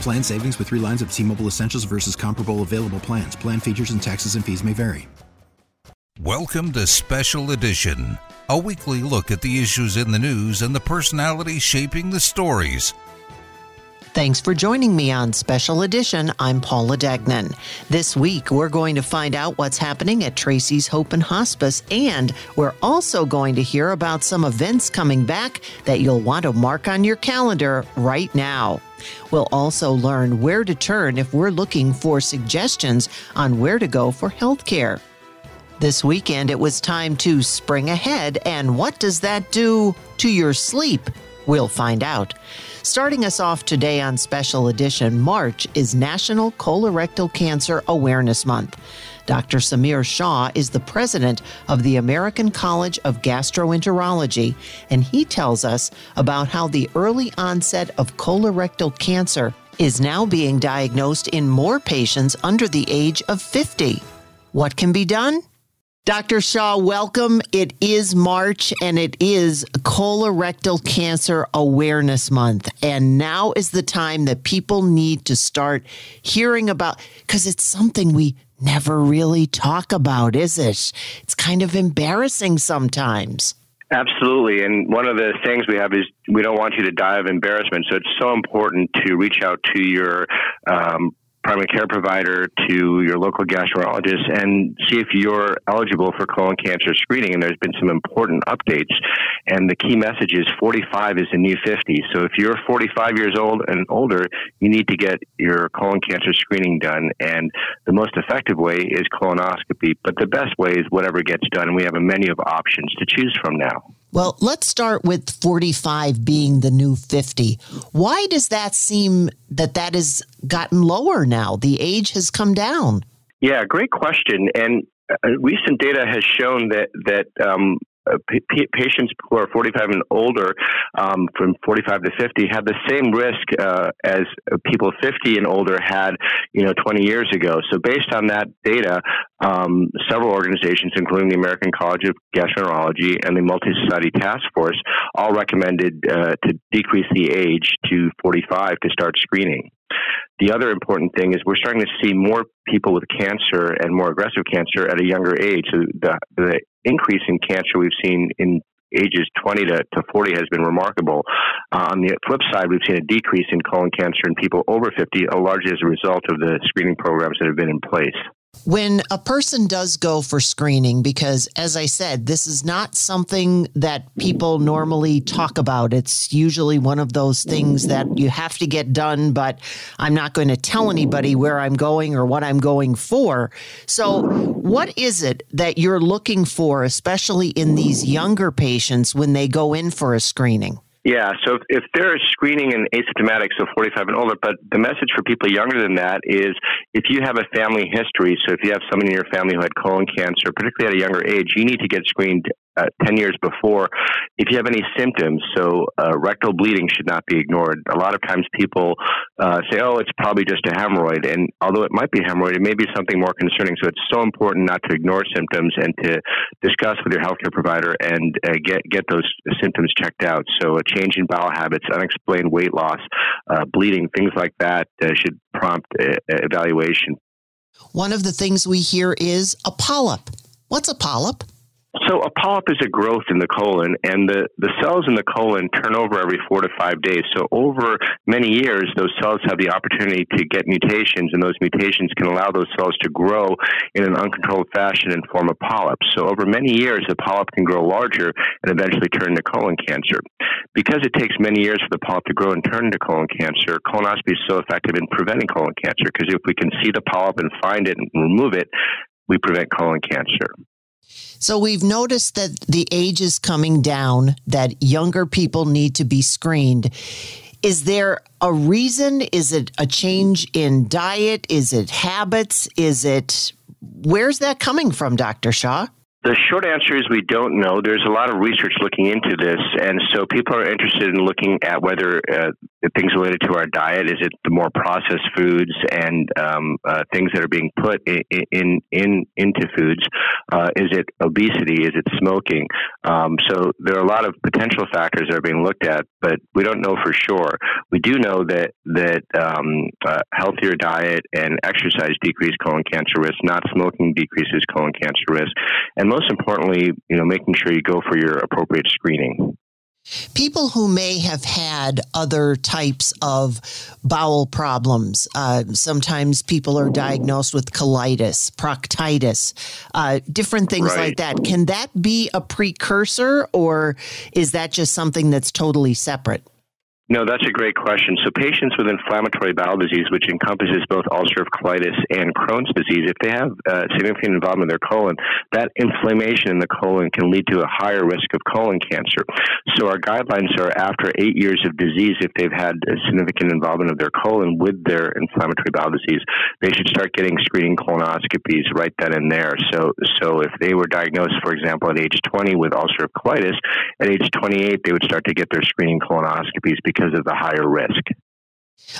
Plan savings with three lines of T Mobile Essentials versus comparable available plans. Plan features and taxes and fees may vary. Welcome to Special Edition, a weekly look at the issues in the news and the personalities shaping the stories. Thanks for joining me on Special Edition. I'm Paula Degnan. This week, we're going to find out what's happening at Tracey's Hope and Hospice, and we're also going to hear about some events coming back that you'll want to mark on your calendar right now. We'll also learn where to turn if we're looking for suggestions on where to go for health care. This weekend, it was time to spring ahead, and what does that do to your sleep? We'll find out. Starting us off today on Special Edition, March is National Colorectal Cancer Awareness Month. Dr. Samir Shah is the president of the American College of Gastroenterology, and he tells us about how the early onset of colorectal cancer is now being diagnosed in more patients under the age of 50. What can be done? Dr. Shah, welcome. It is March and it is Colorectal Cancer Awareness Month. And now is the time that people need to start hearing about because it's something we never really talk about, is it? It's kind of embarrassing sometimes. Absolutely. And one of the things we have is we don't want you to die of embarrassment. So it's so important to reach out to your um, primary care provider to your local gastroenterologist and see if you're eligible for colon cancer screening. And there's been some important updates. And the key message is 45 is the new 50. So if you're 45 years old and older, you need to get your colon cancer screening done. And the most effective way is colonoscopy, but the best way is whatever gets done. And we have a menu of options to choose from now. Well, let's start with 45 being the new 50. Why does that seem that that has gotten lower now? The age has come down. Yeah, great question. And uh, recent data has shown that that um, uh, p- patients who are 45 and older, um, from 45 to 50, have the same risk uh, as people 50 and older had, you know, 20 years ago. So based on that data, um, several organizations, including the American College of Gastroenterology and the Multi-Society Task Force, all recommended uh, to decrease the age to 45 to start screening. The other important thing is we're starting to see more people with cancer and more aggressive cancer at a younger age. So the, the increase in cancer we've seen in ages 20 to, to 40 has been remarkable. Uh, on the flip side, we've seen a decrease in colon cancer in people over 50, largely as a result of the screening programs that have been in place. When a person does go for screening, because as I said, this is not something that people normally talk about. It's usually one of those things that you have to get done, but I'm not going to tell anybody where I'm going or what I'm going for. So, what is it that you're looking for, especially in these younger patients when they go in for a screening? Yeah, so if, if there is screening in asymptomatic, so 45 and older, but the message for people younger than that is if you have a family history, so if you have someone in your family who had colon cancer, particularly at a younger age, you need to get screened uh, 10 years before. If you have any symptoms, so uh, rectal bleeding should not be ignored. A lot of times people uh, say, oh, it's probably just a hemorrhoid. And although it might be hemorrhoid, it may be something more concerning. So it's so important not to ignore symptoms and to discuss with your healthcare provider and uh, get, get those symptoms checked out. So a change in bowel habits, unexplained weight loss, uh, bleeding, things like that uh, should prompt evaluation. One of the things we hear is a polyp. What's a polyp? So a polyp is a growth in the colon, and the, the cells in the colon turn over every four to five days. So over many years, those cells have the opportunity to get mutations, and those mutations can allow those cells to grow in an uncontrolled fashion and form a polyp. So over many years, the polyp can grow larger and eventually turn into colon cancer. Because it takes many years for the polyp to grow and turn into colon cancer, colonoscopy is so effective in preventing colon cancer because if we can see the polyp and find it and remove it, we prevent colon cancer. So we've noticed that the age is coming down, that younger people need to be screened. Is there a reason? Is it a change in diet? Is it habits? Is it where's that coming from, Dr. Shah? The short answer is we don't know. There's a lot of research looking into this, and so people are interested in looking at whether uh, things related to our diet is it the more processed foods and um, uh, things that are being put in in, in into foods. Uh, is it obesity? Is it smoking? Um, so there are a lot of potential factors that are being looked at, but we don't know for sure. We do know that that um, healthier diet and exercise decrease colon cancer risk. Not smoking decreases colon cancer risk, and most importantly, you know, making sure you go for your appropriate screening. People who may have had other types of bowel problems. Uh, sometimes people are diagnosed with colitis, proctitis, uh, different things right. like that. Can that be a precursor, or is that just something that's totally separate? No, that's a great question. So, patients with inflammatory bowel disease, which encompasses both ulcerative colitis and Crohn's disease, if they have uh, significant involvement in their colon, that inflammation in the colon can lead to a higher risk of colon cancer. So, our guidelines are after eight years of disease, if they've had a significant involvement of their colon with their inflammatory bowel disease, they should start getting screening colonoscopies right then and there. So, so if they were diagnosed, for example, at age 20 with ulcerative colitis, at age 28, they would start to get their screening colonoscopies because of the higher risk.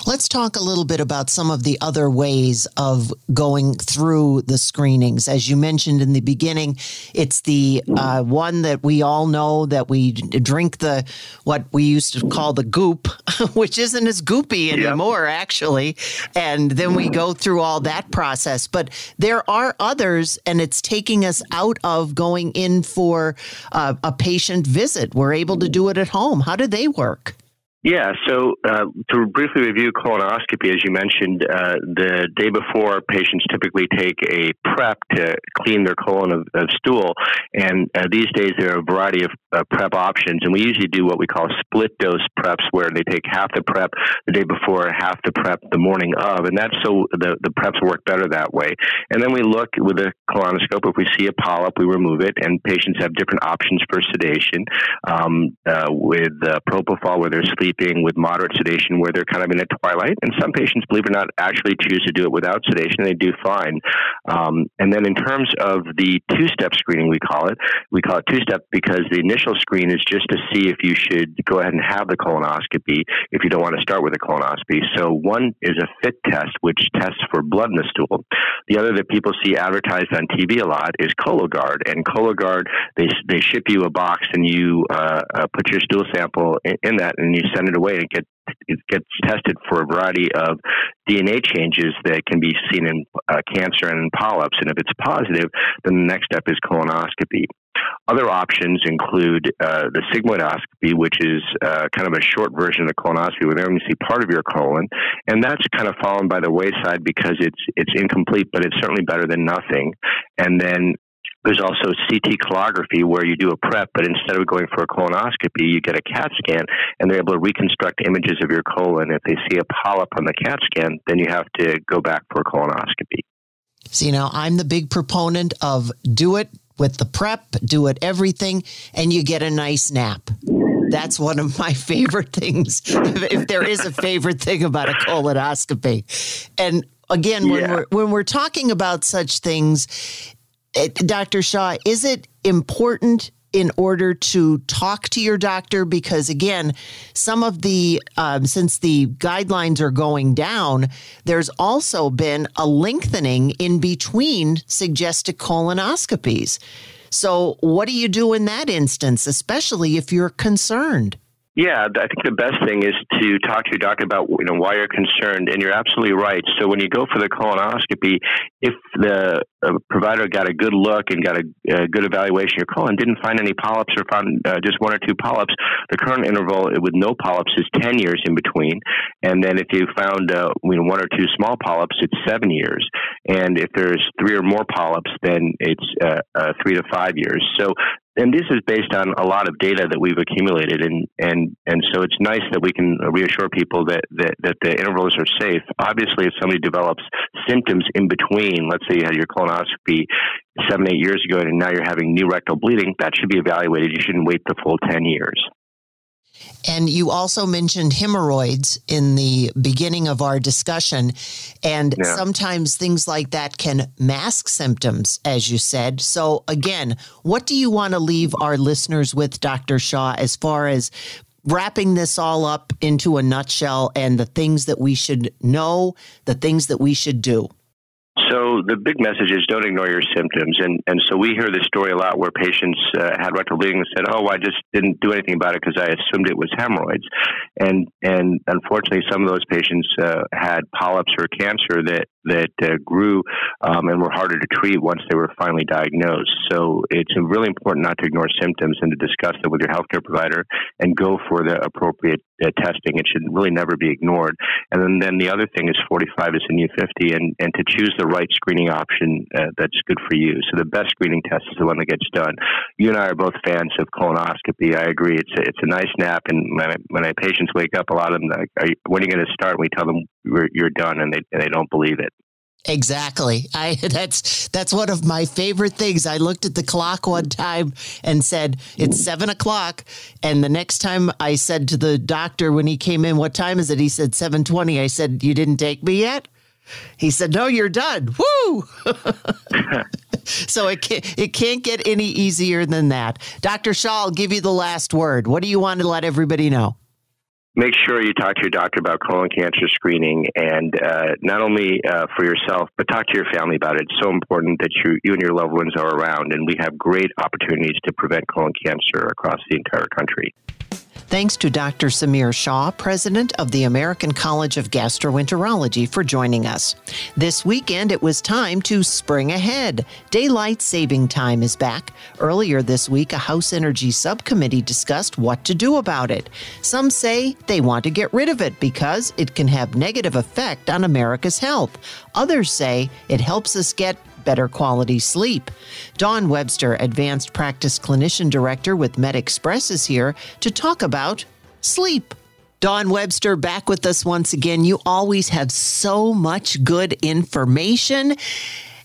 Let's talk a little bit about some of the other ways of going through the screenings. As you mentioned in the beginning, it's the uh, one that we all know that we drink the what we used to call the goop, which isn't as goopy anymore, yep. actually. And then we go through all that process. But there are others, and it's taking us out of going in for uh, a patient visit. We're able to do it at home. How do they work? Yeah, so uh, to briefly review colonoscopy, as you mentioned, uh, the day before, patients typically take a prep to clean their colon of, of stool. And uh, these days, there are a variety of uh, prep options. And we usually do what we call split dose preps, where they take half the prep the day before, half the prep the morning of. And that's so the, the preps work better that way. And then we look with a colonoscope. If we see a polyp, we remove it. And patients have different options for sedation um, uh, with uh, propofol, where they're sleeping sleeping with moderate sedation where they're kind of in a twilight. And some patients, believe it or not, actually choose to do it without sedation. And they do fine. Um, and then in terms of the two step screening, we call it, we call it two step because the initial screen is just to see if you should go ahead and have the colonoscopy if you don't want to start with a colonoscopy. So one is a FIT test, which tests for blood in the stool. The other that people see advertised on TV a lot is Cologuard. And Cologuard, they, they ship you a box and you uh, uh, put your stool sample in, in that and you send it away and it gets it gets tested for a variety of DNA changes that can be seen in uh, cancer and in polyps. And if it's positive, then the next step is colonoscopy. Other options include uh, the sigmoidoscopy, which is uh, kind of a short version of the colonoscopy, where they only see part of your colon, and that's kind of fallen by the wayside because it's it's incomplete, but it's certainly better than nothing. And then there's also CT colonography where you do a prep, but instead of going for a colonoscopy, you get a CAT scan and they're able to reconstruct images of your colon. If they see a polyp on the CAT scan, then you have to go back for a colonoscopy. See, now I'm the big proponent of do it with the prep, do it everything, and you get a nice nap. That's one of my favorite things, if, there is a favorite thing about a colonoscopy. And again, when we're when we're talking about such things, Dr. Shah, is it important in order to talk to your doctor? Because again, some of the, um, since the guidelines are going down, there's also been a lengthening in between suggested colonoscopies. So, what do you do in that instance, especially if you're concerned? Yeah, I think the best thing is to talk to your doctor about you know why you're concerned, and you're absolutely right. So when you go for the colonoscopy, if the uh, provider got a good look and got a, good evaluation your colon, didn't find any polyps or found uh, just one or two polyps, the current interval with no polyps is 10 years in between, and then if you found uh, you know, one or two small polyps, it's seven years, and if there's three or more polyps, then it's uh, uh, three to five years. So and this is based on a lot of data that we've accumulated, and and and so it's nice that we can reassure people that that, that the intervals are safe. Obviously, if somebody develops symptoms in between, let's say you had your colonoscopy seven eight years ago, and now you're having new rectal bleeding, that should be evaluated. You shouldn't wait the full ten years. And you also mentioned hemorrhoids in the beginning of our discussion. And yeah. sometimes things like that can mask symptoms, as you said. So, again, what do you want to leave our listeners with, Dr. Shah, as far as wrapping this all up into a nutshell and the things that we should know, the things that we should do? The big message is don't ignore your symptoms, and and so we hear this story a lot where patients uh, had rectal bleeding and said, "Oh, I just didn't do anything about it because I assumed it was hemorrhoids," and and unfortunately, some of those patients uh, had polyps or cancer that that uh, grew um, and were harder to treat once they were finally diagnosed. So it's really important not to ignore symptoms and to discuss them with your healthcare provider and go for the appropriate uh, testing. It should really never be ignored. And then, then the other thing is 45 is a new 50, and, and to choose the right screening option uh, that's good for you. So the best screening test is the one that gets done. You and I are both fans of colonoscopy. I agree. It's a, it's a nice nap, and when, I, when my patients wake up, a lot of them, like, are you, when are you going to start? We tell them you're done, and they, and they don't believe it. Exactly. I that's that's one of my favorite things. I looked at the clock one time and said it's seven o'clock, and the next time I said to the doctor when he came in, "What time is it?" He said seven twenty. I said, "You didn't take me yet." He said, "No, you're done." Woo! so it can't, it can't get any easier than that. Dr. Shah, I'll give you the last word. What do you want to let everybody know? Make sure you talk to your doctor about colon cancer screening and uh, not only uh, for yourself, but talk to your family about it. It's so important that you, you and your loved ones are around, and we have great opportunities to prevent colon cancer across the entire country. Thanks to Dr. Samir Shah, president of the American College of Gastroenterology, for joining us. This weekend, it was time to spring ahead. Daylight saving time is back. Earlier this week, a House Energy Subcommittee discussed what to do about it. Some say they want to get rid of it because it can have negative effect on America's health. Others say it helps us get better quality sleep. Dawn Webster, Advanced Practice Clinician Director with MedExpress, is here to talk about sleep. Dawn Webster back with us once again. You always have so much good information.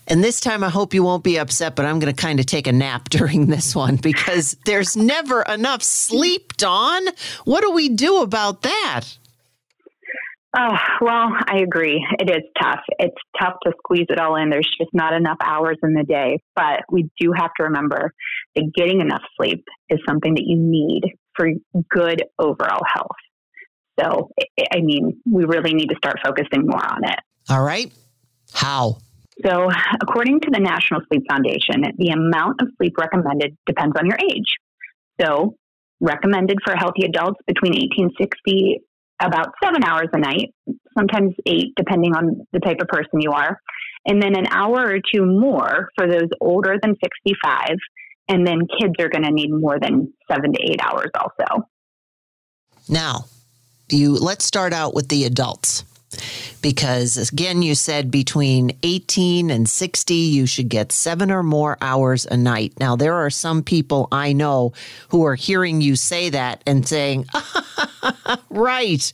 And this time, I hope you won't be upset, but I'm going to kind of take a nap during this one because there's never enough sleep, Dawn. What do we do about that? Oh, well, I agree. It is tough. It's tough to squeeze it all in. There's just not enough hours in the day. But we do have to remember that getting enough sleep is something that you need for good overall health. So, I mean, we really need to start focusing more on it. All right. How? So, according to the National Sleep Foundation, the amount of sleep recommended depends on your age. So, recommended for healthy adults between 1860 about seven hours a night, sometimes eight, depending on the type of person you are. And then an hour or two more for those older than 65. And then kids are going to need more than seven to eight hours also. Now, you let's start out with the adults because again you said between 18 and 60 you should get 7 or more hours a night. Now there are some people I know who are hearing you say that and saying, "Right.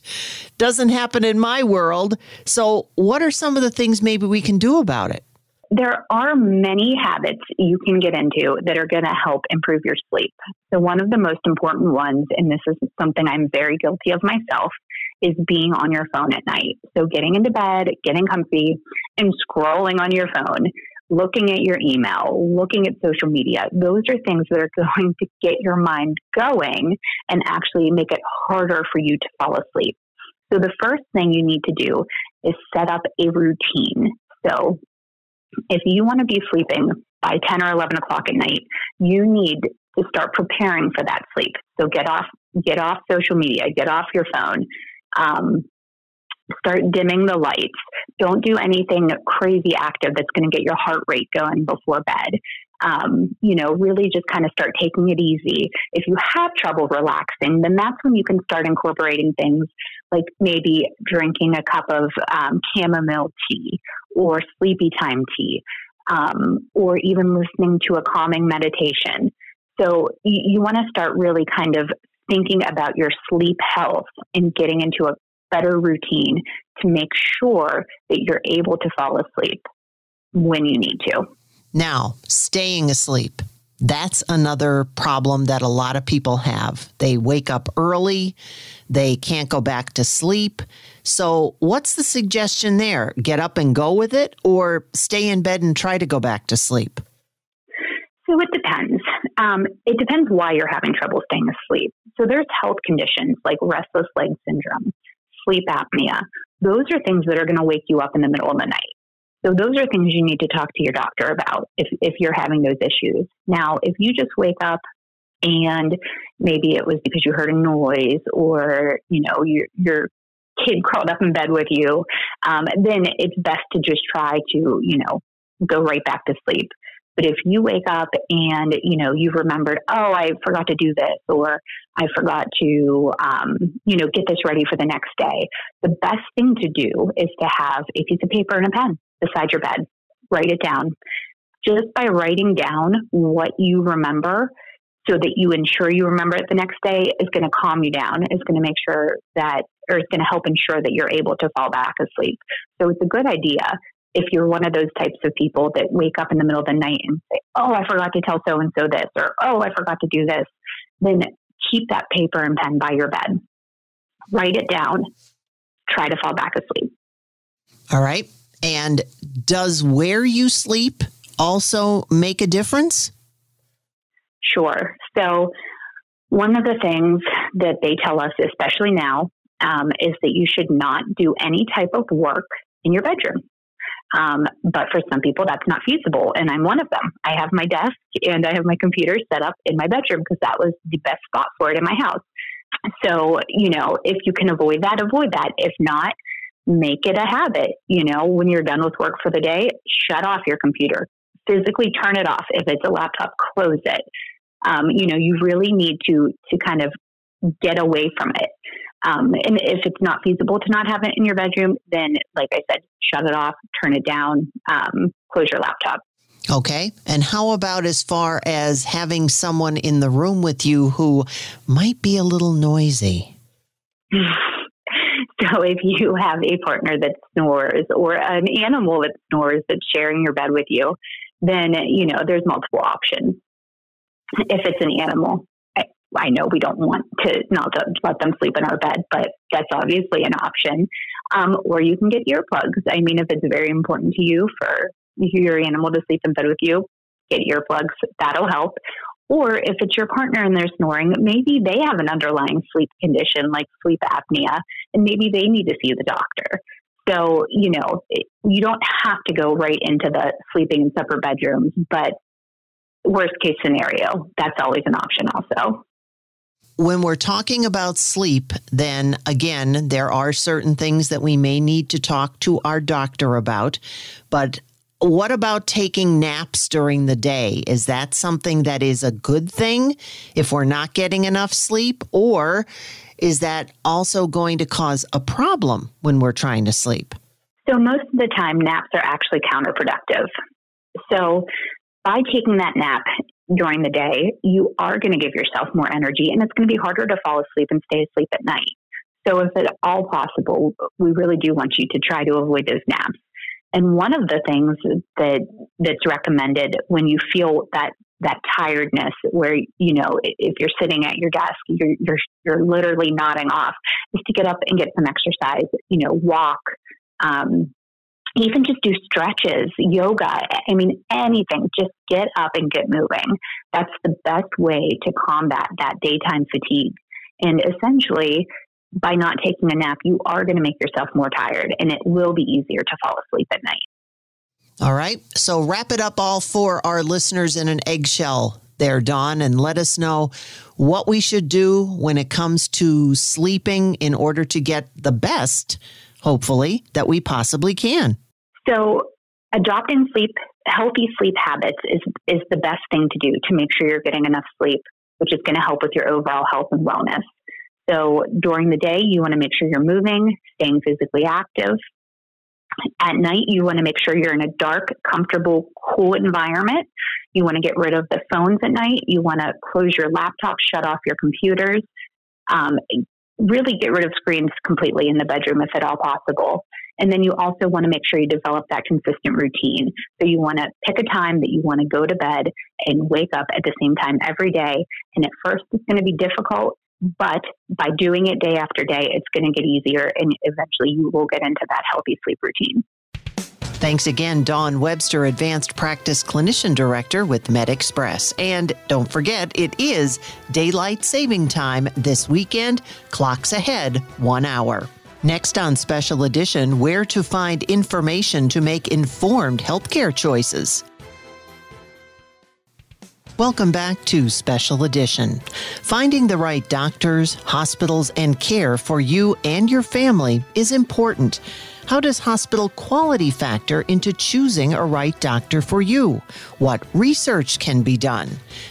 Doesn't happen in my world." So what are some of the things maybe we can do about it? There are many habits you can get into that are going to help improve your sleep. So, one of the most important ones, and this is something I'm very guilty of myself, is being on your phone at night. So getting into bed, getting comfy, and scrolling on your phone, looking at your email, looking at social media. Those are things that are going to get your mind going and actually make it harder for you to fall asleep. So the first thing you need to do is set up a routine. So if you want to be sleeping by 10 or 11 o'clock at night, you need to start preparing for that sleep. So get off, get off social media, get off your phone. Um, start dimming the lights. Don't do anything crazy active that's going to get your heart rate going before bed. Um, you know, really just kind of start taking it easy. If you have trouble relaxing, then that's when you can start incorporating things like maybe drinking a cup of um, chamomile tea or sleepy time tea, um, or even listening to a calming meditation. So you, you want to start really kind of thinking about your sleep health and getting into a better routine to make sure that you're able to fall asleep when you need to. Now, staying asleep. That's another problem that a lot of people have. They wake up early, they can't go back to sleep. So, what's the suggestion there? Get up and go with it, or stay in bed and try to go back to sleep? So, it depends. Um, it depends why you're having trouble staying asleep. So, there's health conditions like restless leg syndrome, sleep apnea. Those are things that are going to wake you up in the middle of the night. So those are things you need to talk to your doctor about if, if you're having those issues. Now, if you just wake up and maybe it was because you heard a noise or, you know, your, your kid crawled up in bed with you, um, then it's best to just try to, you know, go right back to sleep. But if you wake up and you know you've remembered, oh, I forgot to do this, or I forgot to, um, you know, get this ready for the next day, the best thing to do is to have a piece of paper and a pen beside your bed. Write it down. Just by writing down what you remember so that you ensure you remember it the next day is going to calm you down, is going to make sure that, or it's going to help ensure that you're able to fall back asleep. So it's a good idea if you're one of those types of people that wake up in the middle of the night and say, Oh, I forgot to tell so and so this, or Oh, I forgot to do this, then keep that paper and pen by your bed. Write it down. Try to fall back asleep. All right. And does where you sleep also make a difference? Sure. So, one of the things that they tell us, especially now, um, is that you should not do any type of work in your bedroom. Um, but for some people, that's not feasible. And I'm one of them. I have my desk and I have my computer set up in my bedroom because that was the best spot for it in my house. So, you know, if you can avoid that, avoid that. If not, make it a habit. You know, when you're done with work for the day, shut off your computer. Physically turn it off. If it's a laptop, close it. Um, you know, you really need to to kind of get away from it. Um, and if it's not feasible to not have it in your bedroom, then, like I said, shut it off, turn it down, um, close your laptop. Okay. And how about as far as having someone in the room with you who might be a little noisy? So if you have a partner that snores or an animal that snores that's sharing your bed with you, then you know there's multiple options. If it's an animal, I, know we don't want to not let them sleep in our bed, but that's obviously an option. Um, or you can get earplugs. I mean, if it's very important to you for your animal to sleep in bed with you, get earplugs. That'll help. Or if it's your partner and they're snoring, maybe they have an underlying sleep condition like sleep apnea, and maybe they need to see the doctor. So, you know, you don't have to go right into the sleeping in separate bedrooms, but worst case scenario, that's always an option also. When we're talking about sleep, then again, there are certain things that we may need to talk to our doctor about. But what about taking naps during the day? Is that something that is a good thing if we're not getting enough sleep? Or is that also going to cause a problem when we're trying to sleep? So, most of the time, naps are actually counterproductive. So, by taking that nap during the day, you are going to give yourself more energy and it's going to be harder to fall asleep and stay asleep at night. So, if at all possible, we really do want you to try to avoid those naps. And one of the things that that's recommended when you feel that that tiredness where you know if you're sitting at your desk you're you're you're literally nodding off is to get up and get some exercise you know walk um, even just do stretches yoga i mean anything just get up and get moving that's the best way to combat that daytime fatigue and essentially by not taking a nap, you are going to make yourself more tired and it will be easier to fall asleep at night. All right. So wrap it up all for our listeners in an eggshell there, Dawn, and let us know what we should do when it comes to sleeping in order to get the best, hopefully, that we possibly can. So, adopting sleep, healthy sleep habits is, is the best thing to do to make sure you're getting enough sleep, which is going to help with your overall health and wellness. So, during the day, you want to make sure you're moving, staying physically active. At night, you want to make sure you're in a dark, comfortable, cool environment. You want to get rid of the phones at night. You want to close your laptop, shut off your computers. Um, really get rid of screens completely in the bedroom if at all possible. And then you also want to make sure you develop that consistent routine. So you want to pick a time that you want to go to bed and wake up at the same time every day. And at first, it's going to be difficult, but by doing it day after day, it's going to get easier. And eventually, you will get into that healthy sleep routine. Thanks again, Dawn Webster, Advanced Practice Clinician Director with MedExpress. And don't forget, it is daylight saving time this weekend. Clocks ahead one hour. Next on Special Edition, where to find information to make informed healthcare choices. Welcome back to Special Edition. Finding the right doctors, hospitals, and care for you and your family is important. How does hospital quality factor into choosing a right doctor for you? What research can be done?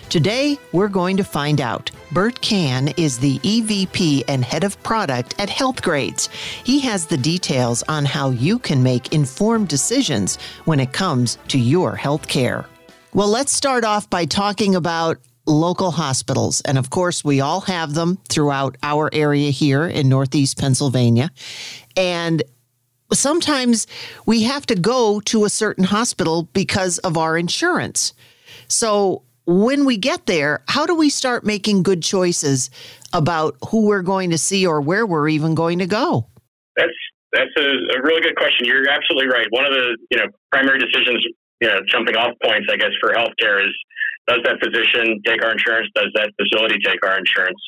Today, we're going to find out. Burt Kann is the EVP and head of product at Healthgrades. He has the details on how you can make informed decisions when it comes to your health care. Well, let's start off by talking about local hospitals. And of course, we all have them throughout our area here in Northeast Pennsylvania. And sometimes we have to go to a certain hospital because of our insurance. So when we get there, how do we start making good choices about who we're going to see or where we're even going to go? That's that's a, a really good question. You're absolutely right. One of the you know primary decisions, you know, jumping off points, I guess, for healthcare is does that physician take our insurance? Does that facility take our insurance?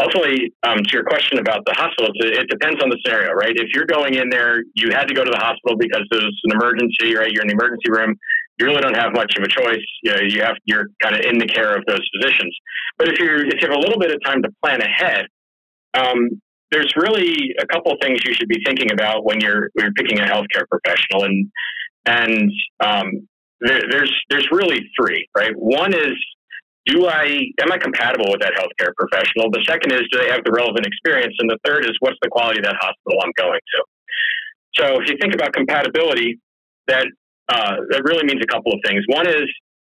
Ultimately, um, to your question about the hospitals, it, depends on the scenario, right? If you're going in there, you had to go to the hospital because there's an emergency, right? You're in the emergency room. You really don't have much of a choice. You know, you have you're kind of in the care of those physicians. But if you're if you have a little bit of time to plan ahead, um, there's really a couple things you should be thinking about when you're when you're picking a healthcare professional, and and um, there, there's there's really three, right? One is do I am I compatible with that healthcare professional? The second is do they have the relevant experience, and the third is what's the quality of that hospital I'm going to. So if you think about compatibility, that uh, that really means a couple of things. One is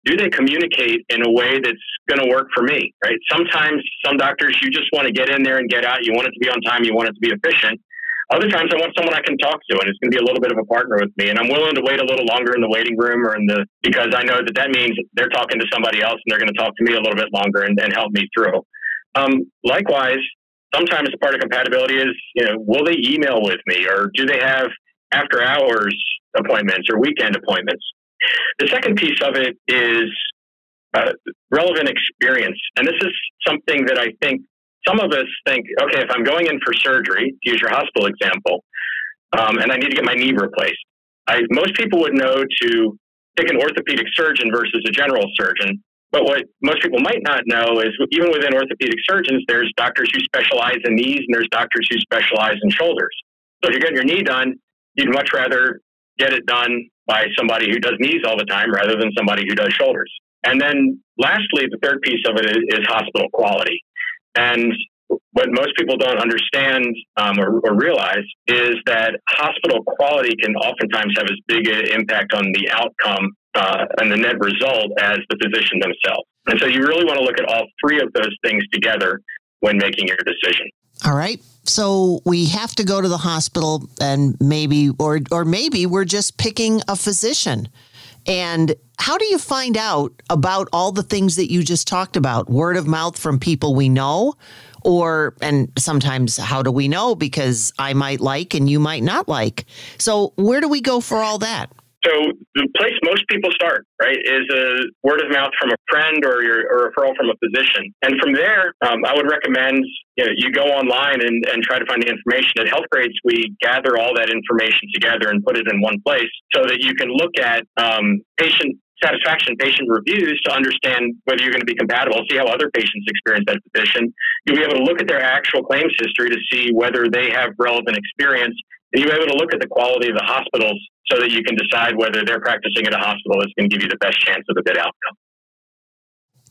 do they communicate in a way that's going to work for me? Right? Sometimes some doctors you just want to get in there and get out. You want it to be on time. You want it to be efficient. Other times, I want someone I can talk to, and it's going to be a little bit of a partner with me. And I'm willing to wait a little longer in the waiting room or in the because I know that that means they're talking to somebody else, and they're going to talk to me a little bit longer and, and help me through. Um, likewise, sometimes part of compatibility is you know will they email with me or do they have after hours appointments or weekend appointments. The second piece of it is uh, relevant experience, and this is something that I think some of us think, okay, if I'm going in for surgery, to use your hospital example, um, and I need to get my knee replaced, I, most people would know to pick an orthopedic surgeon versus a general surgeon. But what most people might not know is even within orthopedic surgeons, there's doctors who specialize in knees and there's doctors who specialize in shoulders. So if you're getting your knee done, you'd much rather get it done by somebody who does knees all the time rather than somebody who does shoulders. And then lastly, the third piece of it is, is hospital quality. And what most people don't understand um, or, or, realize is that hospital quality can oftentimes have as big an impact on the outcome uh, and the net result as the physician themselves. And so you really want to look at all three of those things together when making your decision. All right. So we have to go to the hospital and maybe or or maybe we're just picking a physician. And how do you find out about all the things that you just talked about? Word of mouth from people we know? Or, and sometimes how do we know? Because I might like and you might not like. So, where do we go for all that? So the place most people start, right, is a word of mouth from a friend or your or a referral from a physician. And from there, um, I would recommend you, know, you go online and, and try to find the information. At Healthgrades, we gather all that information together and put it in one place so that you can look at um, patient satisfaction patient reviews to understand whether you're going to be compatible, see how other patients experience that physician. You'll be able to look at their actual claims history to see whether they have relevant experience. And you'll be able to look at the quality of the hospitals so that you can decide whether they're practicing at a hospital that's going to give you the best chance of a good outcome.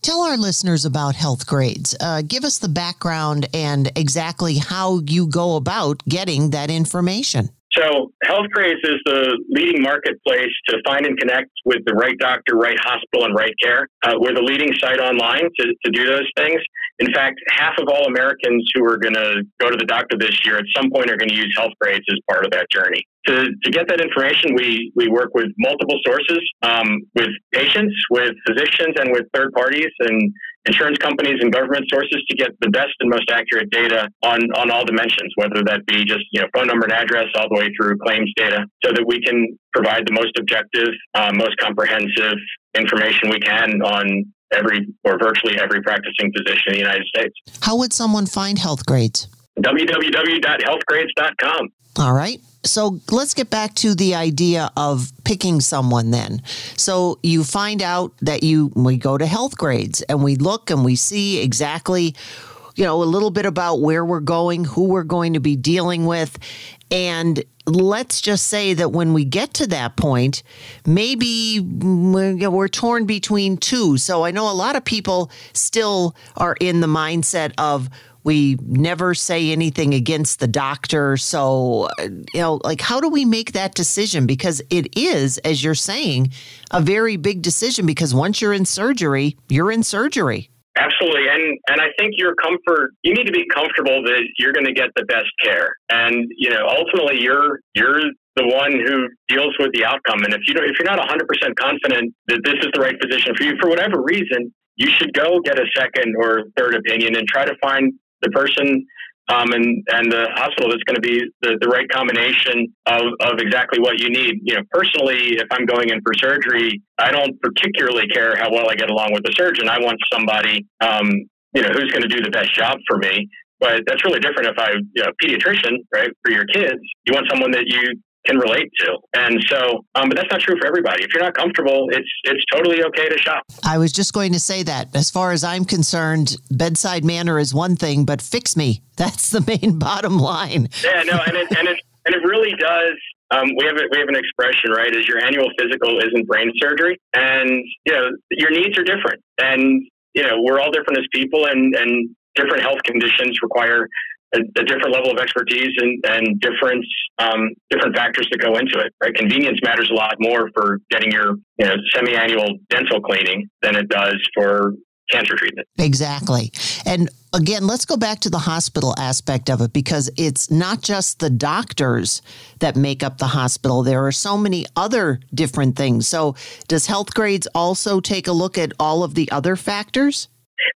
Tell our listeners about Healthgrades. Uh, give us the background and exactly how you go about getting that information. So, Healthgrades is the leading marketplace to find and connect with the right doctor, right hospital, and right care. Uh, we're the leading site online to, to do those things. In fact, half of all Americans who are going to go to the doctor this year at some point are going to use Healthgrades as part of that journey. To, to get that information, we, we work with multiple sources, um, with patients, with physicians, and with third parties and insurance companies and government sources to get the best and most accurate data on, on all dimensions, whether that be just you know phone number and address all the way through claims data, so that we can provide the most objective, uh, most comprehensive information we can on every or virtually every practicing physician in the United States. How would someone find Healthgrades? www.healthgrades.com. All right. So let's get back to the idea of picking someone then. So you find out that you, we go to Healthgrades and we look and we see exactly, you know, a little bit about where we're going, who we're going to be dealing with. And let's just say that when we get to that point, maybe we're torn between two. So I know a lot of people still are in the mindset of, we never say anything against the doctor. So, you know, like, how do we make that decision? Because it is, as you're saying, a very big decision because once you're in surgery, you're in surgery. Absolutely. And and I think your comfort you need to be comfortable that you're going to get the best care. And you know, ultimately you're you're the one who deals with the outcome. And if you don't, if you're not 100% confident that this is the right physician for you for whatever reason, you should go get a second or third opinion and try to find the person um, and and the hospital that's going to be the, the right combination of, of exactly what you need. You know, personally, if I'm going in for surgery, I don't particularly care how well I get along with the surgeon. I want somebody, um, you know, who's going to do the best job for me. But that's really different if I, you know, pediatrician, right? For your kids, you want someone that you can relate to. And so, um, but that's not true for everybody. If you're not comfortable, it's it's totally okay to shop. I was just going to say that. As far as I'm concerned, bedside manner is one thing, but fix me. That's the main bottom line. Yeah, no, and it and it and it really does. Um, we have a, we have an expression, right? Is your annual physical isn't brain surgery, and you know your needs are different, and you know we're all different as people, and and different health conditions require a, a, different level of expertise and, and different um, different factors that go into it. Right, convenience matters a lot more for getting your you know semi-annual dental cleaning than it does for cancer treatment. Exactly, and again, let's go back to the hospital aspect of it because it's not just the doctors that make up the hospital. There are so many other different things. So, does Healthgrades also take a look at all of the other factors?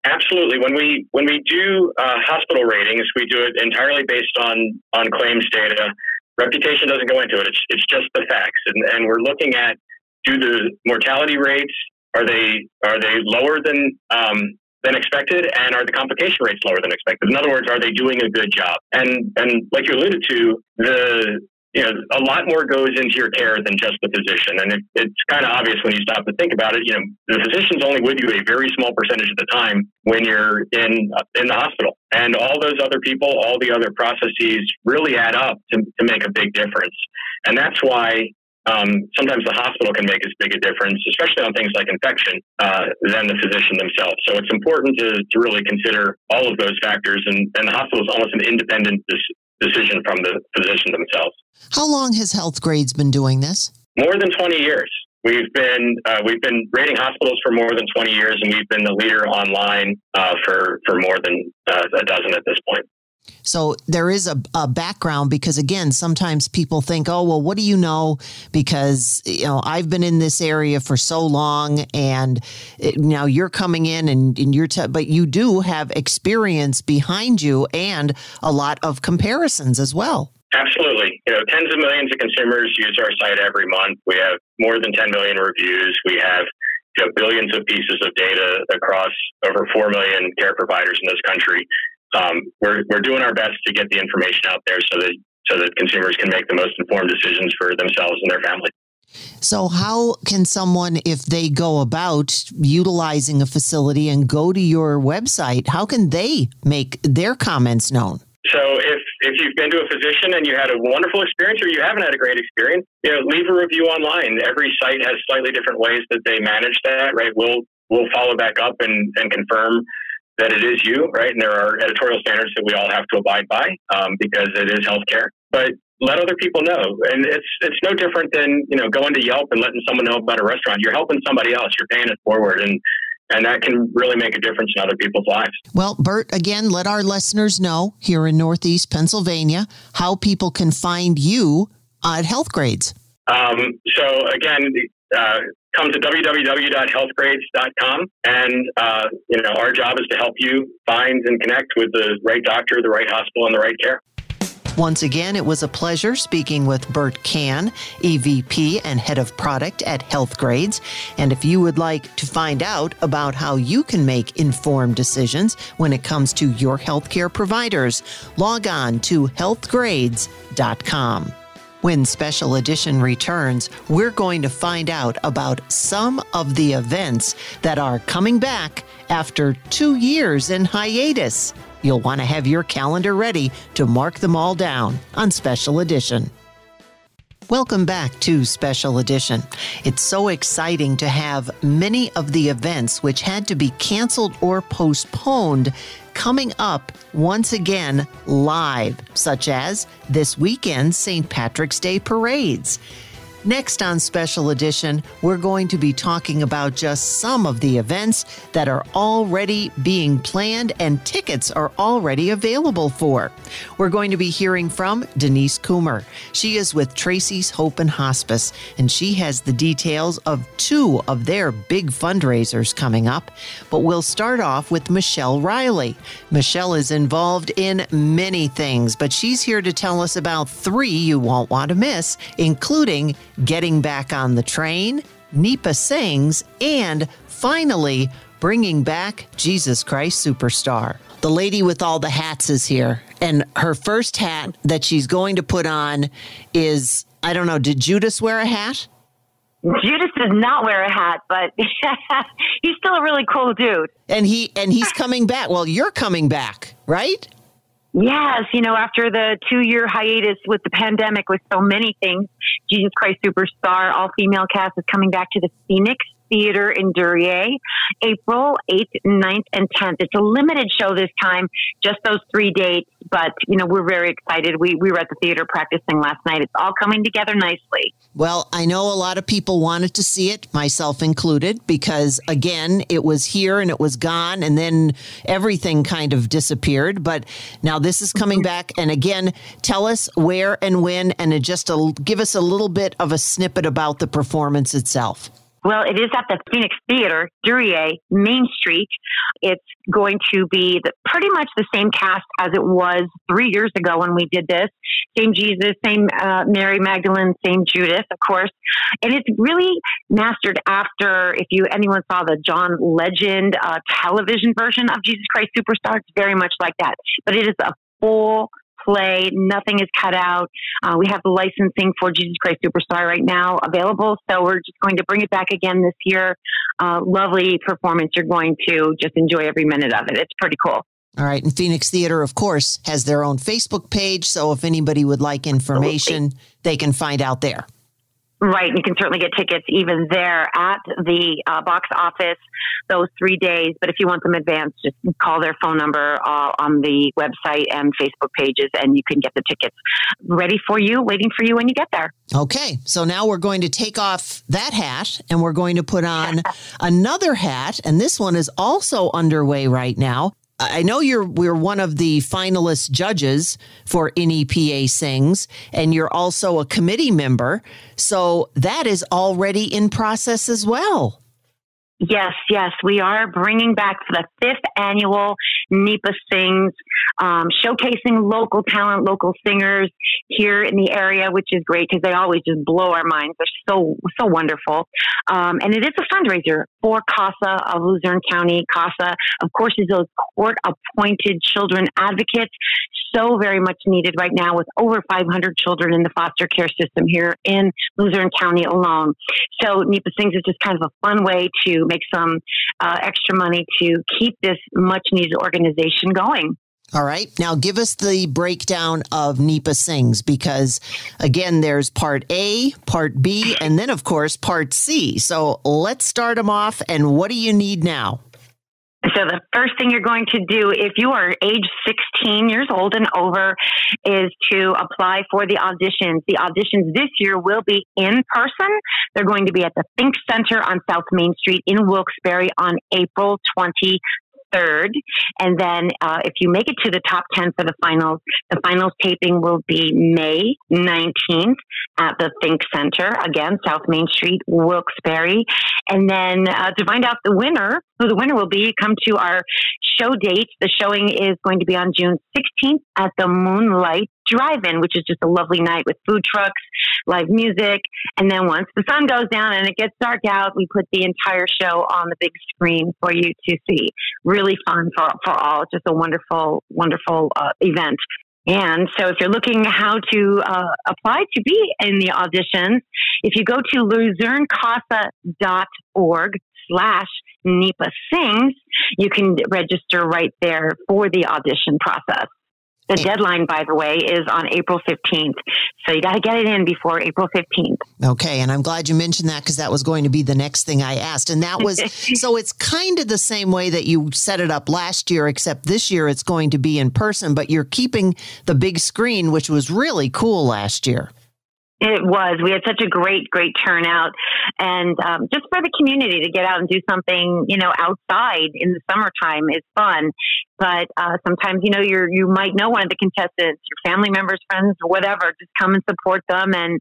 Absolutely. When we when we do uh, hospital ratings, we do it entirely based on on claims data. Reputation doesn't go into it. It's it's just the facts, and, and we're looking at do the mortality rates are they are they lower than um, than expected, and are the complication rates lower than expected? In other words, are they doing a good job? And and like you alluded to, the you know, a lot more goes into your care than just the physician. And it, it's kind of obvious when you stop to think about it. You know, the physician's only with you a very small percentage of the time when you're in in the hospital, and all those other people, all the other processes, really add up to, to make a big difference. And that's why um, sometimes the hospital can make as big a difference, especially on things like infection, uh, than the physician themselves. So it's important to, to really consider all of those factors, and, and the hospital is almost an independent decision from the physician themselves. How long has Healthgrades been doing this? More than 20 years. We've been uh, we've been rating hospitals for more than 20 years, and we've been the leader online uh, for for more than uh, a dozen at this point. So there is a, a, background because again, sometimes people think, oh, well, what do you know? Because, you know, I've been in this area for so long and it, now you're coming in and, and you're, t- but you do have experience behind you and a lot of comparisons as well. Absolutely. You know, tens of millions of consumers use our site every month. We have more than 10 million reviews. We have you know, billions of pieces of data across over 4 million care providers in this country um, we're, we're doing our best to get the information out there so that so that consumers can make the most informed decisions for themselves and their family. So, how can someone, if they go about utilizing a facility and go to your website, how can they make their comments known? So, if if you've been to a physician and you had a wonderful experience or you haven't had a great experience, you know, leave a review online. Every site has slightly different ways that they manage that, right? We'll we'll follow back up and, and confirm that it is you, right? And there are editorial standards that we all have to abide by um, because it is healthcare. But let other people know. And it's it's no different than you know going to Yelp and letting someone know about a restaurant. You're helping somebody else. You're paying it forward, and and that can really make a difference in other people's lives. Well, Burt, again, let our listeners know here in Northeast Pennsylvania how people can find you at Healthgrades. Um, so again, uh, come to www.healthgrades.com, and uh, you know our job is to help you find and connect with the right doctor, the right hospital, and the right care. Once again, it was a pleasure speaking with Burt Kann, EVP and Head of Product at Healthgrades. And if you would like to find out about how you can make informed decisions when it comes to your healthcare providers, log on to healthgrades.com. When Special Edition returns, we're going to find out about some of the events that are coming back after two years in hiatus. You'll want to have your calendar ready to mark them all down on Special Edition. Welcome back to Special Edition. It's so exciting to have many of the events which had to be canceled or postponed coming up once again live, such as this weekend's St. Patrick's Day parades. Next on Special Edition, we're going to be talking about just some of the events that are already being planned and tickets are already available for. We're going to be hearing from Denise Kumor. She is with Tracey's Hope and Hospice, and she has the details of two of their big fundraisers coming up. But we'll start off with Michelle Reilly. Michelle is involved in many things, but she's here to tell us about three you won't want to miss, including Getting Back on the Train, NEPA Sings, and finally, bringing back Jesus Christ Superstar. The lady with all the hats is here, and her first hat that she's going to put on is I don't know, did Judas wear a hat? Judas does not wear a hat, but he's still a really cool dude. And he and he's coming back. Well, you're coming back, right? Yes, you know, after the two year hiatus with the pandemic with so many things, Jesus Christ Superstar, all female cast is coming back to the Phoenix Theater in Duryea, April 8th, 9th, and 10th. It's a limited show this time, just those three dates, but, you know, we're very excited. We, we were at the theater practicing last night. It's all coming together nicely. Well, I know a lot of people wanted to see it, myself included, because again, it was here and it was gone, and then everything kind of disappeared. But now this is coming back. And again, tell us where and when, and just a, give us a little bit of a snippet about the performance itself. Well, it is at the Phoenix Theater, Duryea, Main Street. It's going to be the, pretty much the same cast as it was three years ago when we did this. Same Jesus, same uh, Mary Magdalene, same Judas, of course. And it's really mastered after, if you anyone saw the John Legend uh, television version of Jesus Christ Superstar, it's very much like that. But it is a full play. Nothing is cut out. Uh, we have the licensing for Jesus Christ Superstar right now available. So we're just going to bring it back again this year. Uh, lovely performance. You're going to just enjoy every minute of it. It's pretty cool. All right. And Phoenix Theater, of course, has their own Facebook page. So if anybody would like information, Absolutely. they can find out there. Right, you can certainly get tickets even there at the uh, box office those three days. But if you want them advanced, just call their phone number uh, on the website and Facebook pages, and you can get the tickets ready for you, waiting for you when you get there. Okay, so now we're going to take off that hat and we're going to put on another hat, and this one is also underway right now. I know you're we're one of the finalist judges for NEPA Sings, and you're also a committee member. So that is already in process as well. Yes, yes, we are bringing back the fifth annual NEPA Sings, um, showcasing local talent, local singers here in the area, which is great because they always just blow our minds. They're so so wonderful, um, and it is a fundraiser for CASA of Luzerne County. CASA, of course, is those court-appointed children advocates, so very much needed right now with over 500 children in the foster care system here in Luzerne County alone. So NEPA Sings is just kind of a fun way to make some uh, extra money to keep this much needed organization going. All right. Now give us the breakdown of NEPA Sings because, again, there's part A, part B, and then, of course, part C. So let's start them off. And what do you need now? So the first thing you're going to do if you are age 16 years old and over is to apply for the auditions. The auditions this year will be in person. They're going to be at the Think Center on South Main Street in Wilkes-Barre on April 20 3rd. And then uh, if you make it to the top 10 for the finals, the finals taping will be May 19th at the Think Center, again, South Main Street, Wilkes-Barre. And then uh, to find out the winner, who the winner will be, come to our show date. The showing is going to be on June 16th at the Moonlight Drive-In, which is just a lovely night with food trucks, live music, and then once the sun goes down and it gets dark out, we put the entire show on the big screen for you to see. Really fun for for all. Just a wonderful, wonderful uh, event. And so, if you're looking how to uh, apply to be in the auditions, if you go to luzernecasa.org slash NEPA Sings, you can register right there for the audition process. The deadline, by the way, is on April 15th. So you got to get it in before April 15th. Okay. And I'm glad you mentioned that because that was going to be the next thing I asked. And that was so it's kind of the same way that you set it up last year, except this year it's going to be in person, but you're keeping the big screen, which was really cool last year. It was. We had such a great, great turnout, and um, just for the community to get out and do something, you know, outside in the summertime is fun. But uh, sometimes, you know, you you might know one of the contestants, your family members, friends, whatever. Just come and support them and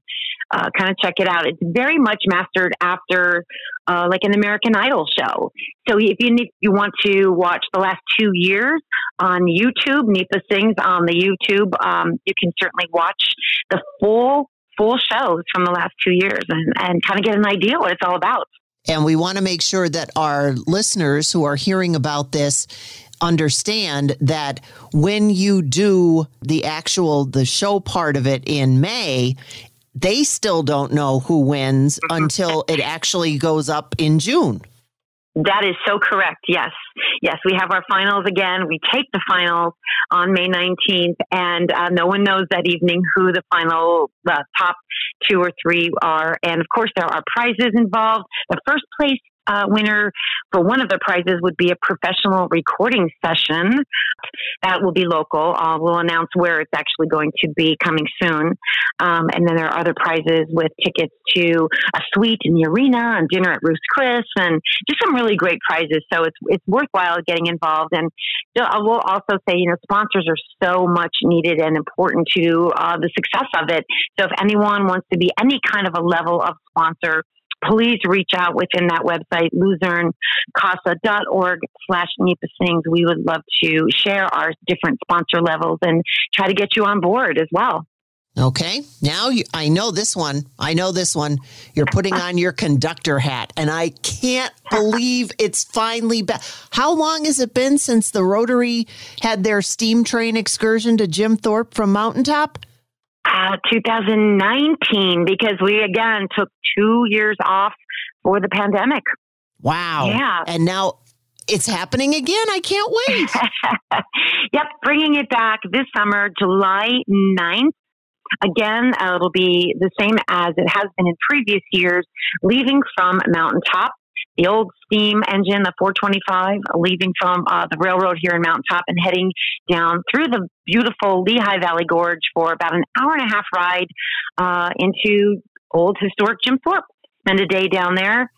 uh, kind of check it out. It's very much mastered after, uh, like an American Idol show. So if you need, you want to watch the last two years on YouTube, NEPA Sings on the YouTube, um, you can certainly watch the full full shows from the last two years and, and kind of get an idea what it's all about. And we want to make sure that our listeners who are hearing about this understand that when you do the actual the show part of it in May, they still don't know who wins mm-hmm. until it actually goes up in June. That is so correct. Yes. Yes. We have our finals again. We take the finals on May 19th, and uh, no one knows that evening who the final, the top two or three are. And of course, there are prizes involved. The first place uh, winner for one of the prizes would be a professional recording session. That will be local. Uh, we'll announce where it's actually going to be coming soon. Um, and then there are other prizes with tickets to a suite in the arena and dinner at Ruth's Chris and just some really great prizes. So it's, it's worthwhile getting involved. And I will also say, you know, sponsors are so much needed and important to uh, the success of it. So if anyone wants to be any kind of a level of sponsor, please reach out within that website, luzernecasa.org slash Sings. We would love to share our different sponsor levels and try to get you on board as well. Okay. Now you, I know this one. I know this one. You're putting on your conductor hat, and I can't believe it's finally back. How long has it been since the Rotary had their steam train excursion to Jim Thorpe from Mountaintop? Uh, 2019, because we again took two years off for the pandemic. Wow. Yeah. And now it's happening again. I can't wait. yep. Bringing it back this summer, July 9th. Again, uh, it'll be the same as it has been in previous years, leaving from Mountaintop the old steam engine, the 425, leaving from uh, the railroad here in Mountaintop and heading down through the beautiful Lehigh Valley Gorge for about an hour and a half ride uh, into old historic Jim Thorpe. Spend a day down there.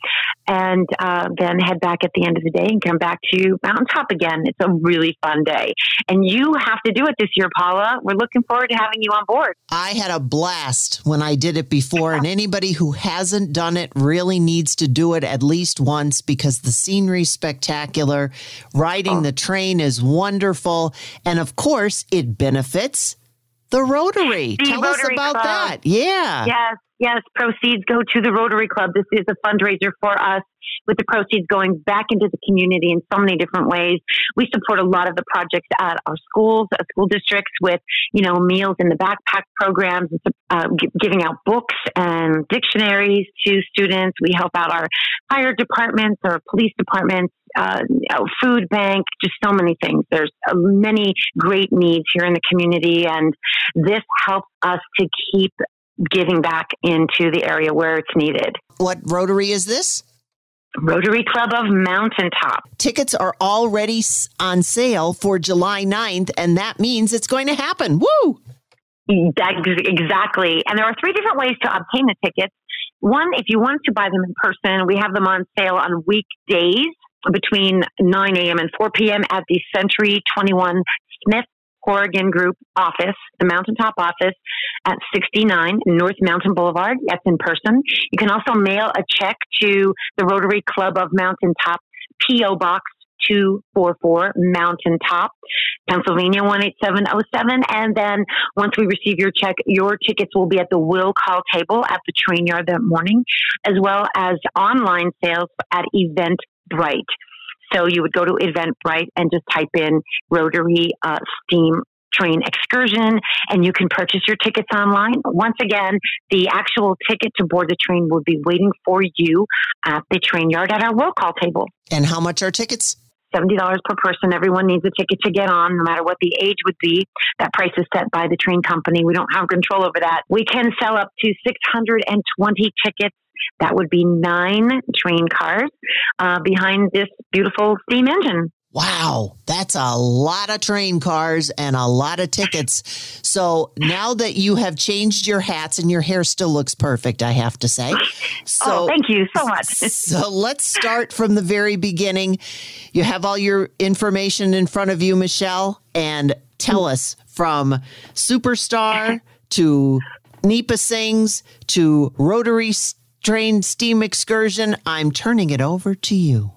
and uh, then head back at the end of the day and come back to Mountaintop again. It's a really fun day. And you have to do it this year, Paula. We're looking forward to having you on board. I had a blast when I did it before, and anybody who hasn't done it really needs to do it at least once because the scenery's spectacular. Riding oh. the train is wonderful. And of course, it benefits the Rotary. The Tell Rotary us about Club. that. Yeah. Yes, yes. Proceeds go to the Rotary Club. This is a fundraiser for us with the proceeds going back into the community in so many different ways. We support a lot of the projects at our schools, uh, school districts with, you know, meals in the backpack programs, uh, giving out books and dictionaries to students. We help out our fire departments, our police departments, uh, food bank, just so many things. There's uh, many great needs here in the community, and this helps us to keep giving back into the area where it's needed. What Rotary is this? Rotary Club of Mountaintop. Tickets are already on sale for July 9th, and that means it's going to happen. Woo! Exactly. And there are three different ways to obtain the tickets. One, if you want to buy them in person, we have them on sale on weekdays between 9 a.m. and 4 p.m. at the Century 21 Smith Corrigan Group office, the Mountaintop office at 69 North Mountain Boulevard. That's in person. You can also mail a check to the Rotary Club of Mountaintop, P.O. Box 244 Mountaintop, Pennsylvania 18707. And then once we receive your check, your tickets will be at the will call table at the train yard that morning, as well as online sales at Eventbrite. So you would go to Eventbrite and just type in Rotary uh, Steam train excursion and you can purchase your tickets online. Once again, the actual ticket to board the train will be waiting for you at the train yard at our roll call table. And how much are tickets? $70 per person. Everyone needs a ticket to get on, no matter what the age would be. That price is set by the train company. We don't have control over that. We can sell up to 620 tickets that would be nine train cars uh, behind this beautiful steam engine. Wow, that's a lot of train cars and a lot of tickets. So now that you have changed your hats and your hair still looks perfect, I have to say. So, oh, thank you so much. so let's start from the very beginning. You have all your information in front of you, Michelle, and tell us from Superstar to NEPA Sings to Rotary train steam excursion. I'm turning it over to you.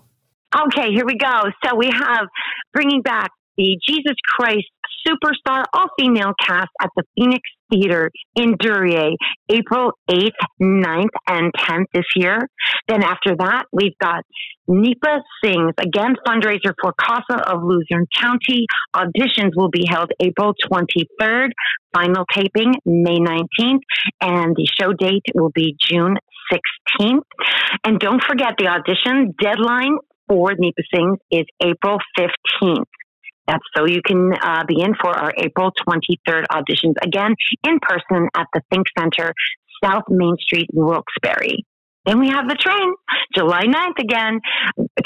Okay, here we go. So we have bringing back the Jesus Christ Superstar all female cast at the Phoenix Theater in Duryea, April 8th, 9th, and 10th this year. Then after that, we've got NEPA Sings, again, fundraiser for CASA of Luzerne County. Auditions will be held April 23rd, final taping May 19th, and the show date will be June 16th. And don't forget the audition deadline for NEPA Sings is April 15th. That's so you can uh, be in for our April 23rd auditions again in person at the Think Center, South Main Street, Wilkes-Barre. Then we have the train, July 9th again,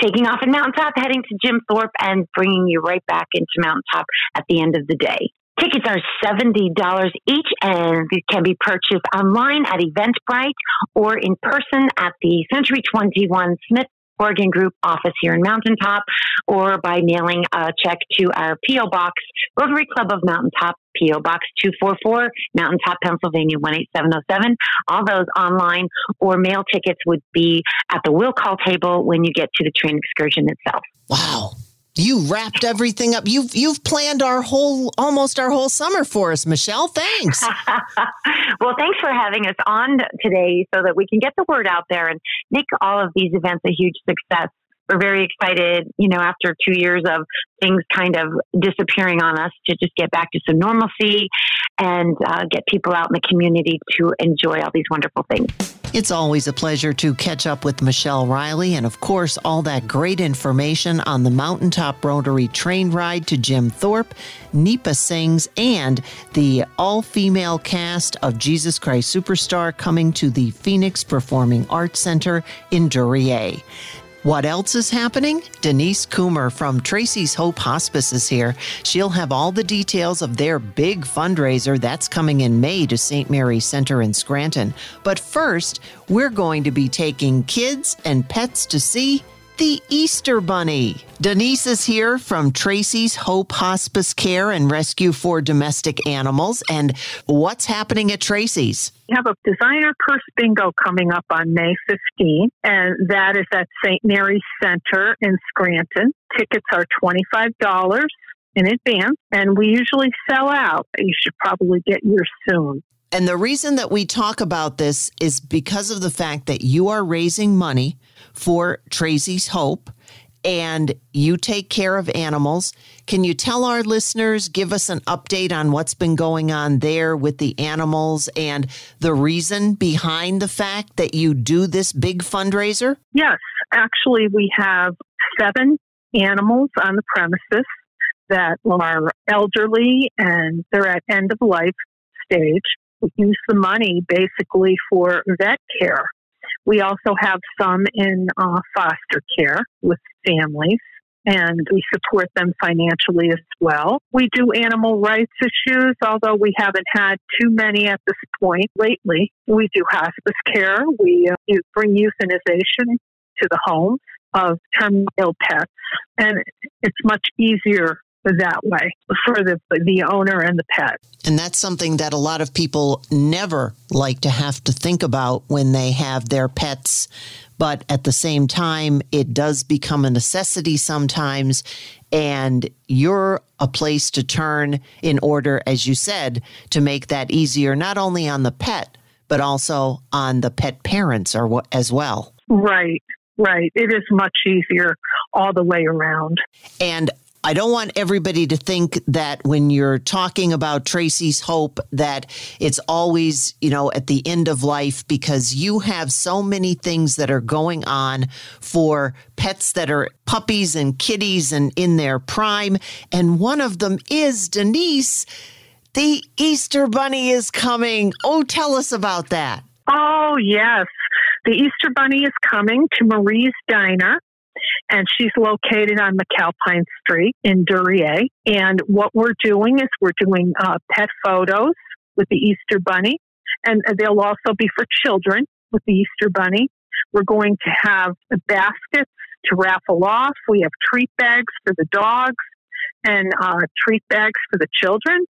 taking off in Mountaintop, heading to Jim Thorpe and bringing you right back into Mountaintop at the end of the day. Tickets are $70 each and can be purchased online at Eventbrite or in person at the Century 21 Smith Corrigan Group office here in Mountaintop or by mailing a check to our P.O. Box, Rotary Club of Mountaintop, P.O. Box 244, Mountaintop, Pennsylvania 18707. All those online or mail tickets would be at the will call table when you get to the train excursion itself. Wow. You wrapped everything up. You've you've planned our whole almost our whole summer for us, Michelle. Thanks. well, thanks for having us on today so that we can get the word out there and make all of these events a huge success. We're very excited, you know, after two years of things kind of disappearing on us to just get back to some normalcy and uh, get people out in the community to enjoy all these wonderful things. It's always a pleasure to catch up with Michelle Reilly and, of course, all that great information on the Mountaintop Rotary train ride to Jim Thorpe, NEPA Sings, and the all female cast of Jesus Christ Superstar coming to the Phoenix Performing Arts Center in Duryea. What else is happening? Denise Kumor from Tracey's Hope Hospice is here. She'll have all the details of their big fundraiser that's coming in May to St. Mary's Center in Scranton. But first, we're going to be taking kids and pets to see the Easter Bunny. Denise is here from Tracey's Hope Hospice Care and Rescue for Domestic Animals. And what's happening at Tracey's? We have a designer purse bingo coming up on May 15th, and that is at St. Mary's Center in Scranton. Tickets are $25 in advance, and we usually sell out. You should probably get yours soon. And the reason that we talk about this is because of the fact that you are raising money for Tracey's Hope and you take care of animals. Can you tell our listeners, give us an update on what's been going on there with the animals and the reason behind the fact that you do this big fundraiser? Yes, actually, we have seven animals on the premises that are elderly and they're at end of life stage. We use the money basically for vet care we also have some in uh, foster care with families and we support them financially as well. We do animal rights issues, although we haven't had too many at this point lately. We do hospice care. We uh, bring euthanization to the homes of terminally ill pets, and it's much easier that way for the the owner and the pet. And that's something that a lot of people never like to have to think about when they have their pets. But at the same time, it does become a necessity sometimes. And you're a place to turn in order, as you said, to make that easier, not only on the pet, but also on the pet parents or as well. Right, right. It is much easier all the way around. And I don't want everybody to think that when you're talking about Tracey's Hope that it's always, you know, at the end of life because you have so many things that are going on for pets that are puppies and kitties and in their prime. And one of them is Denise. The Easter Bunny is coming. Oh, tell us about that. Oh, yes. The Easter Bunny is coming to Marie's Diner and she's located on McAlpine Street in Duryea. And what we're doing is we're doing uh, pet photos with the Easter Bunny, and they'll also be for children with the Easter Bunny. We're going to have baskets to raffle off. We have treat bags for the dogs and uh, treat bags for the children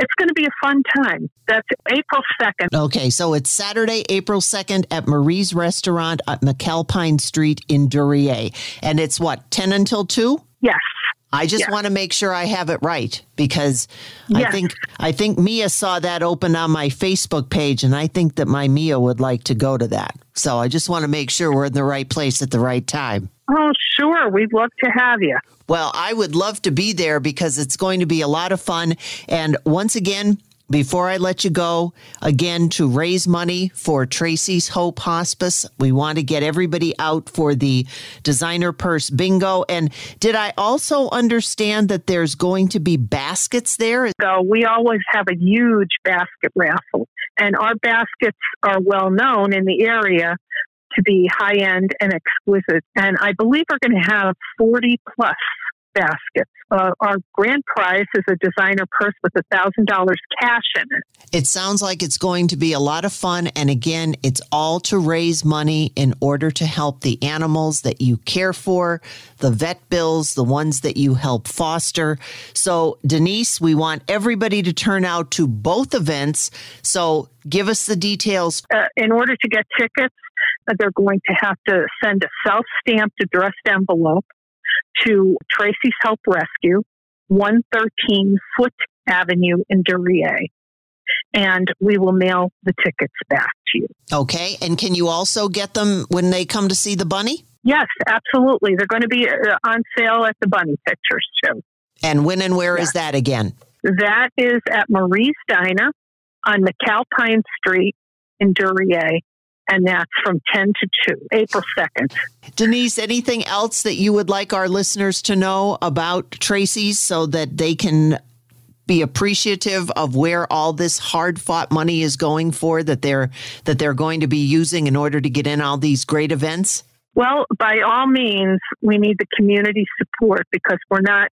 it's going to be a fun time. That's April 2nd. Okay, so it's Saturday, April 2nd at Marie's Restaurant at McAlpine Street in Duryea. And it's what, 10 until 2? Yes. I just yes. want to make sure I have it right because yes. I think I think Mia saw that open on my Facebook page and I think that my Mia would like to go to that. So I just want to make sure we're in the right place at the right time. Oh, sure. We'd love to have you. Well, I would love to be there because it's going to be a lot of fun. And once again, before I let you go, again, to raise money for Tracey's Hope Hospice, we want to get everybody out for the designer purse bingo. And did I also understand that there's going to be baskets there? So we always have a huge basket raffle, and our baskets are well known in the area to be high end and exquisite. And I believe we're going to have 40 plus baskets. Uh, our grand prize is a designer purse with a thousand dollars cash in it. It sounds like it's going to be a lot of fun, and again, it's all to raise money in order to help the animals that you care for, the vet bills, the ones that you help foster. So, Denise, we want everybody to turn out to both events. So, give us the details. Uh, in order to get tickets, they're going to have to send a self stamped addressed envelope to Tracey's Help Rescue, 113 Foot Avenue in Duryea. And we will mail the tickets back to you. Okay. And can you also get them when they come to see the bunny? Yes, absolutely. They're going to be uh, on sale at the Bunny Pictures too. And when and where yes. is that again? That is at Marie's Diner on McAlpine Street in Duryea and that's from 10 to 2, April 2nd. Denise, anything else that you would like our listeners to know about Tracey's so that they can be appreciative of where all this hard fought money is going for that they're that they're going to be using in order to get in all these great events? Well, by all means, we need the community support because we're not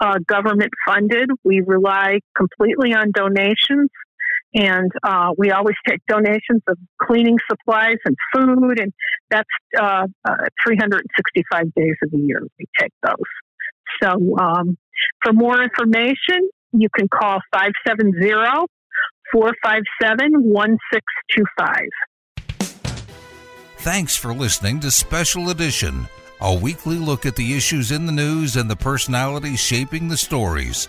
uh, government funded. We rely completely on donations. And uh, we always take donations of cleaning supplies and food, and that's uh, uh 365 days of the year we take those. So, um, for more information, you can call 570 457 1625. Thanks for listening to Special Edition, a weekly look at the issues in the news and the personalities shaping the stories.